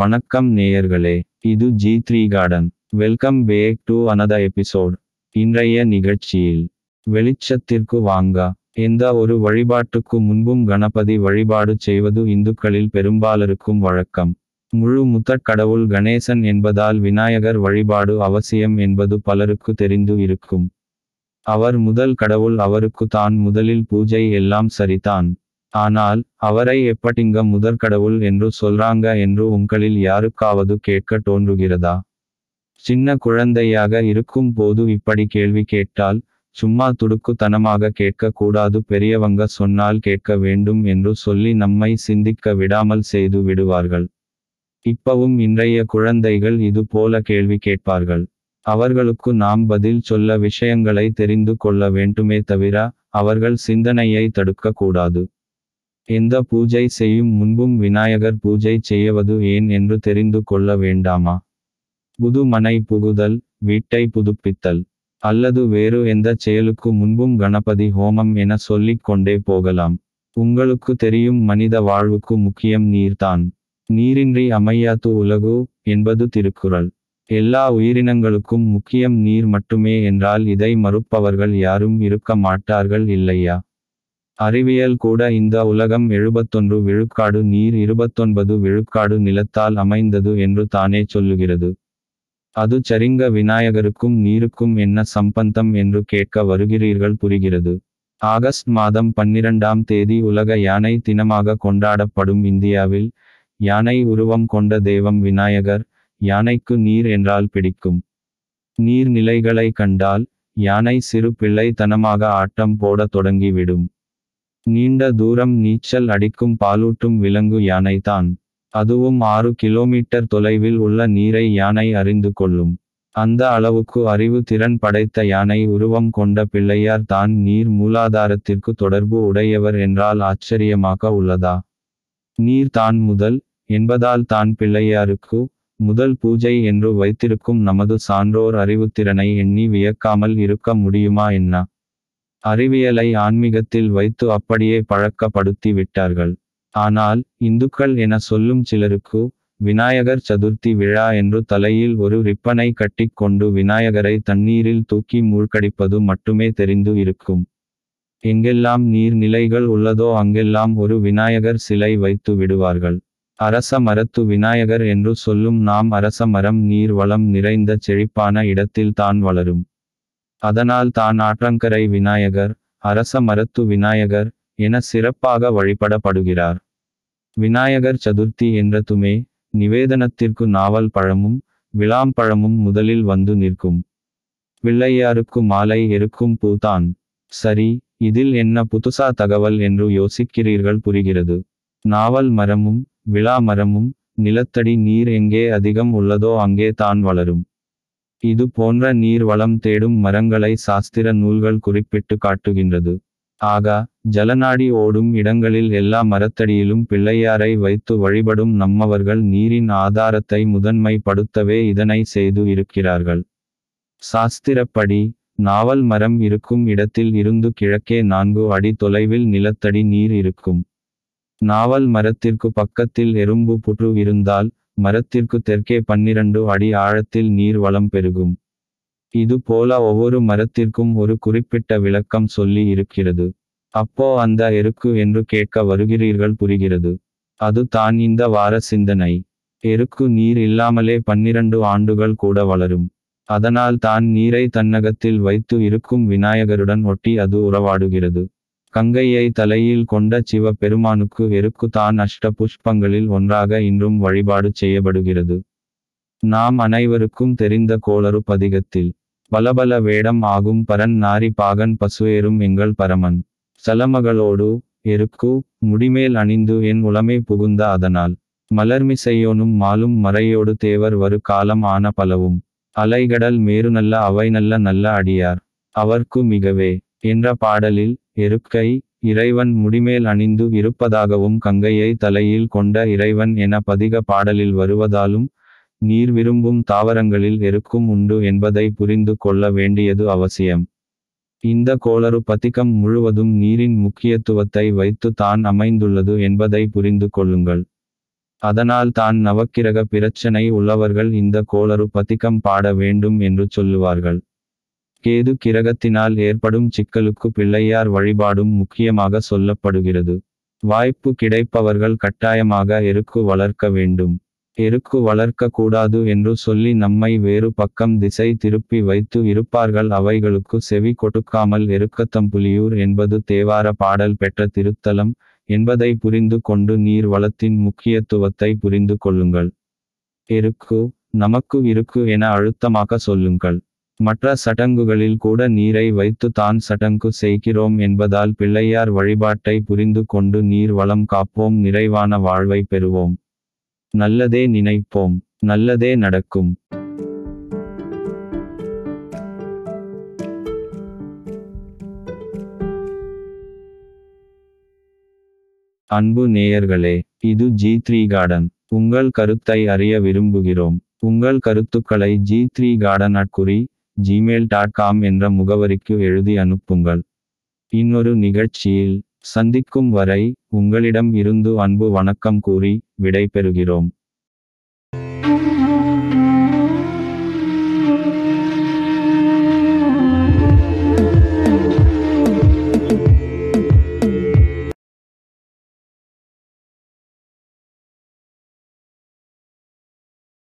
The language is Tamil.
வணக்கம் நேயர்களே இது G three garden welcome back to another episode இன்றைய நிகழ்ச்சியில் வெளிச்சத்திற்கு வாங்க எந்த ஒரு வழிபாட்டுக்கு முன்பும் கணபதி வழிபாடு செய்வது இந்துக்களில் பெரும்பாலருக்கும் வழக்கம். முழு முதற் கடவுள் கணேசன் என்பதால் விநாயகர் வழிபாடு அவசியம் என்பது பலருக்கு தெரிந்து இருக்கும். அவர் முதல் கடவுள் அவருக்கு தான் முதலில் பூஜை எல்லாம் சரிதான். ஆனால் அவரை எப்படிங்க முதற்கடவுள் என்று சொல்றாங்க என்று உங்களில் யாருக்காவது கேட்க தோன்றுகிறதா? சின்ன குழந்தையாக இருக்கும் போது இப்படி கேள்வி கேட்டால் சும்மா துடுக்குத்தனமாக கேட்க கூடாது பெரியவங்க சொன்னால் கேட்க வேண்டும் என்று சொல்லி நம்மை சிந்திக்க விடாமல் செய்து விடுவார்கள். இப்பவும் இன்றைய குழந்தைகள் இது போல கேள்வி கேட்பார்கள். அவர்களுக்கு நாம் பதில் சொல்ல விஷயங்களை தெரிந்து கொள்ள வேண்டுமே தவிர அவர்கள் சிந்தனையை தடுக்க கூடாது எந்த பூஜை செய்யும் முன்பும் விநாயகர் பூஜை செய்யவது ஏன் என்று தெரிந்து கொள்ள வேண்டாமா? புது மனை புகுதல் வீட்டை புதுப்பித்தல் அல்லது வேறு எந்த செயலுக்கு முன்பும் கணபதி ஹோமம் என சொல்லிக் கொண்டே போகலாம். உங்களுக்கு தெரியும் மனித வாழ்வுக்கு முக்கியம் நீர்தான். நீரின்றி அமையாது உலகு என்பது திருக்குறள். எல்லா உயிரினங்களுக்கும் முக்கியம் நீர் மட்டுமே என்றால் இதை மறுப்பவர்கள் யாரும் இருக்க மாட்டார்கள் இல்லையா? அறிவியல் கூட இந்த உலகம் எழுபத்தொன்று விழுக்காடு நீர் இருபத்தொன்பது விழுக்காடு நிலத்தால் அமைந்தது என்று தானே சொல்லுகிறது. அது சரிங்க விநாயகருக்கும் நீருக்கும் என்ன சம்பந்தம் என்று கேட்க வருகிறீர்கள் புரிகிறது. ஆகஸ்ட் மாதம் பன்னிரண்டாம் தேதி உலக யானை தினமாக கொண்டாடப்படும் இந்தியாவில் யானை உருவம் கொண்ட தெய்வம் விநாயகர் யானைக்கு நீர் என்றால் பிடிக்கும். நீர்நிலைகளை கண்டால் யானை சிறு பிள்ளைத்தனமாக ஆட்டம் போடத் தொடங்கிவிடும். நீண்ட தூரம் நீச்சல் அடிக்கும் பாலூட்டும் விலங்கு யானைதான். அதுவும் ஆறு கிலோமீட்டர் தொலைவில் உள்ள நீரை யானை அறிந்து கொள்ளும். அந்த அளவுக்கு அறிவு திறன் படைத்த யானை உருவம் கொண்ட பிள்ளையார் தான் நீர் மூலாதாரத்திற்கு தொடர்பு உடையவர் என்றால் ஆச்சரியமாக உள்ளதா? நீர் தான் முதல் என்பதால் தான் பிள்ளையாருக்கு முதல் பூஜை என்று வைத்திருக்கும் நமது சான்றோர் அறிவுத்திறனை எண்ணி வியக்காமல் இருக்க முடியுமா என்ன? அறிவியலை ஆன்மீகத்தில் வைத்து அப்படியே பழக்கப்படுத்தி விட்டார்கள். ஆனால் இந்துக்கள் என சொல்லும் சிலருக்கு விநாயகர் சதுர்த்தி விழா என்று தலையில் ஒரு ரிப்பனை கட்டிக் கொண்டு விநாயகரை தண்ணீரில் தூக்கி மூழ்கடிப்பது மட்டுமே தெரிந்து இருக்கும். எங்கெல்லாம் நீர்நிலைகள் உள்ளதோ அங்கெல்லாம் ஒரு விநாயகர் சிலை வைத்து விடுவார்கள். அரச மரத்து விநாயகர் என்று சொல்லும் நாம் அரச மரம் நீர் வளம் நிறைந்த செழிப்பான இடத்தில் தான் வளரும். அதனால் தான் ஆற்றங்கரை விநாயகர் அரச மரத்து விநாயகர் என சிறப்பாக வழிபடப்படுகிறார். விநாயகர் சதுர்த்தி என்றதுமே நிவேதனத்திற்கு நாவல் பழமும் விளாம்பழமும் முதலில் வந்து நிற்கும். பிள்ளையாருக்கு மாலை இருக்கும் பூதான் சரி இதில் என்ன புதுசா தகவல் என்று யோசிக்கிறீர்கள் புரிகிறது. நாவல் மரமும் விழா மரமும் நிலத்தடி நீர் எங்கே அதிகம் உள்ளதோ அங்கே தான் வளரும். இது போன்ற நீர் வளம் தேடும் மரங்களை சாஸ்திர நூல்கள் குறிப்பிட்டு காட்டுகின்றது. ஆகா ஜலநாடி ஓடும் இடங்களில் எல்லா மரத்தடியிலும் பிள்ளையாரை வைத்து வழிபடும் நம்மவர்கள் நீரின் ஆதாரத்தை முதன்மைப்படுத்தவே இதனை செய்து இருக்கிறார்கள். சாஸ்திரப்படி நாவல் மரம் இருக்கும் இடத்தில் இருந்து கிழக்கே நான்கு அடி தொலைவில் நிலத்தடி நீர் இருக்கும். நாவல் மரத்திற்கு பக்கத்தில் எறும்பு புற்று இருந்தால் மரத்திற்கு தெற்கே பன்னிரண்டு அடி ஆழத்தில் நீர் வளம் பெருகும். இது போல ஒவ்வொரு மரத்திற்கும் ஒரு குறிப்பிட்ட விளக்கம் சொல்லி இருக்கிறது. அப்போ அந்த எருக்கு என்று கேட்க வருகிறீர்கள் புரிகிறது. அது தான் இந்த வார சிந்தனை. எருக்கு நீர் இல்லாமலே பன்னிரண்டு ஆண்டுகள் கூட வளரும். அதனால் தான் நீரை தன்னகத்தில் வைத்து இருக்கும் விநாயகருடன் ஒட்டி அது உறவாடுகிறது. கங்கையை தலையில் கொண்ட சிவ பெருமானுக்கு எருக்கு தான் அஷ்ட புஷ்பங்களில் ஒன்றாக இன்றும் வழிபாடு செய்யப்படுகிறது. நாம் அனைவருக்கும் தெரிந்த கோளறு பதிகத்தில் பலபல வேடம் ஆகும் பரன் நாரி பாகன் பசுவேறும் எங்கள் பரமன். சலமகளோடு எருக்கு முடிமேல் அணிந்து என் உளமை புகுந்த அதனால். மலர்மிசையோனும் மாலும் மறையோடு தேவர் வரு காலம் ஆன பலவும். அலைகடல் மேரு நல்ல அவை நல்ல நல்ல அடியார். அவர்க்கு மிகவே என்ற பாடலில் எருக்கை இறைவன் முடிமேல் அணிந்து இருப்பதாகவும் கங்கையை தலையில் கொண்ட இறைவன் என பதிக பாடலில் வருவதாலும் நீர் விரும்பும் தாவரங்களில் எருக்கும் உண்டு என்பதை புரிந்து கொள்ள வேண்டியது அவசியம். இந்த கோளறு பதிகம் முழுவதும் நீரின் முக்கியத்துவத்தை வைத்து தான் அமைந்துள்ளது என்பதை புரிந்து கொள்ளுங்கள். அதனால் தான் நவக்கிரக பிரச்சனை உள்ளவர்கள் இந்த கோளறு பதிகம் பாட வேண்டும் என்று சொல்லுவார்கள். கேது கிரகத்தினால் ஏற்படும் சிக்கலுக்கு பிள்ளையார் வழிபாடும் முக்கியமாக சொல்லப்படுகிறது. வாய்ப்பு கிடைப்பவர்கள் கட்டாயமாக எருக்கு வளர்க்க வேண்டும். எருக்கு வளர்க்க கூடாது என்று சொல்லி நம்மை வேறு பக்கம் திசை திருப்பி வைத்து இருப்பார்கள். அவைகளுக்கு செவி கொடுக்காமல் எருக்கத்தம்புலியூர் என்பது தேவார பாடல் பெற்ற திருத்தலம் என்பதை புரிந்து கொண்டு நீர் வளத்தின் முக்கியத்துவத்தை புரிந்து கொள்ளுங்கள். எருக்கு நமக்கு இருக்கு என அழுத்தமாக சொல்லுங்கள். மற்ற சடங்குகளில் கூட நீரை வைத்து தான் சடங்கு செய்கிறோம் என்பதால் பிள்ளையார் வழிபாட்டை புரிந்து கொண்டு நீர் வளம் காப்போம் நிறைவான வாழ்வை பெறுவோம். நல்லதே நினைப்போம் நல்லதே நடக்கும். அன்பு நேயர்களே இது ஜி த்ரீ கார்டன் உங்கள் கருத்தை அறிய விரும்புகிறோம். உங்கள் கருத்துக்களை ஜி த்ரீ கார்டன் அட்குறி ஜிமெயில் டாட் காம் என்ற முகவரிக்கு எழுதி அனுப்புங்கள். இன்னொரு நிகழ்ச்சியில் சந்திக்கும் வரை உங்களிடம் இருந்து அன்பு வணக்கம் கூறி விடைபெறுகிறோம்.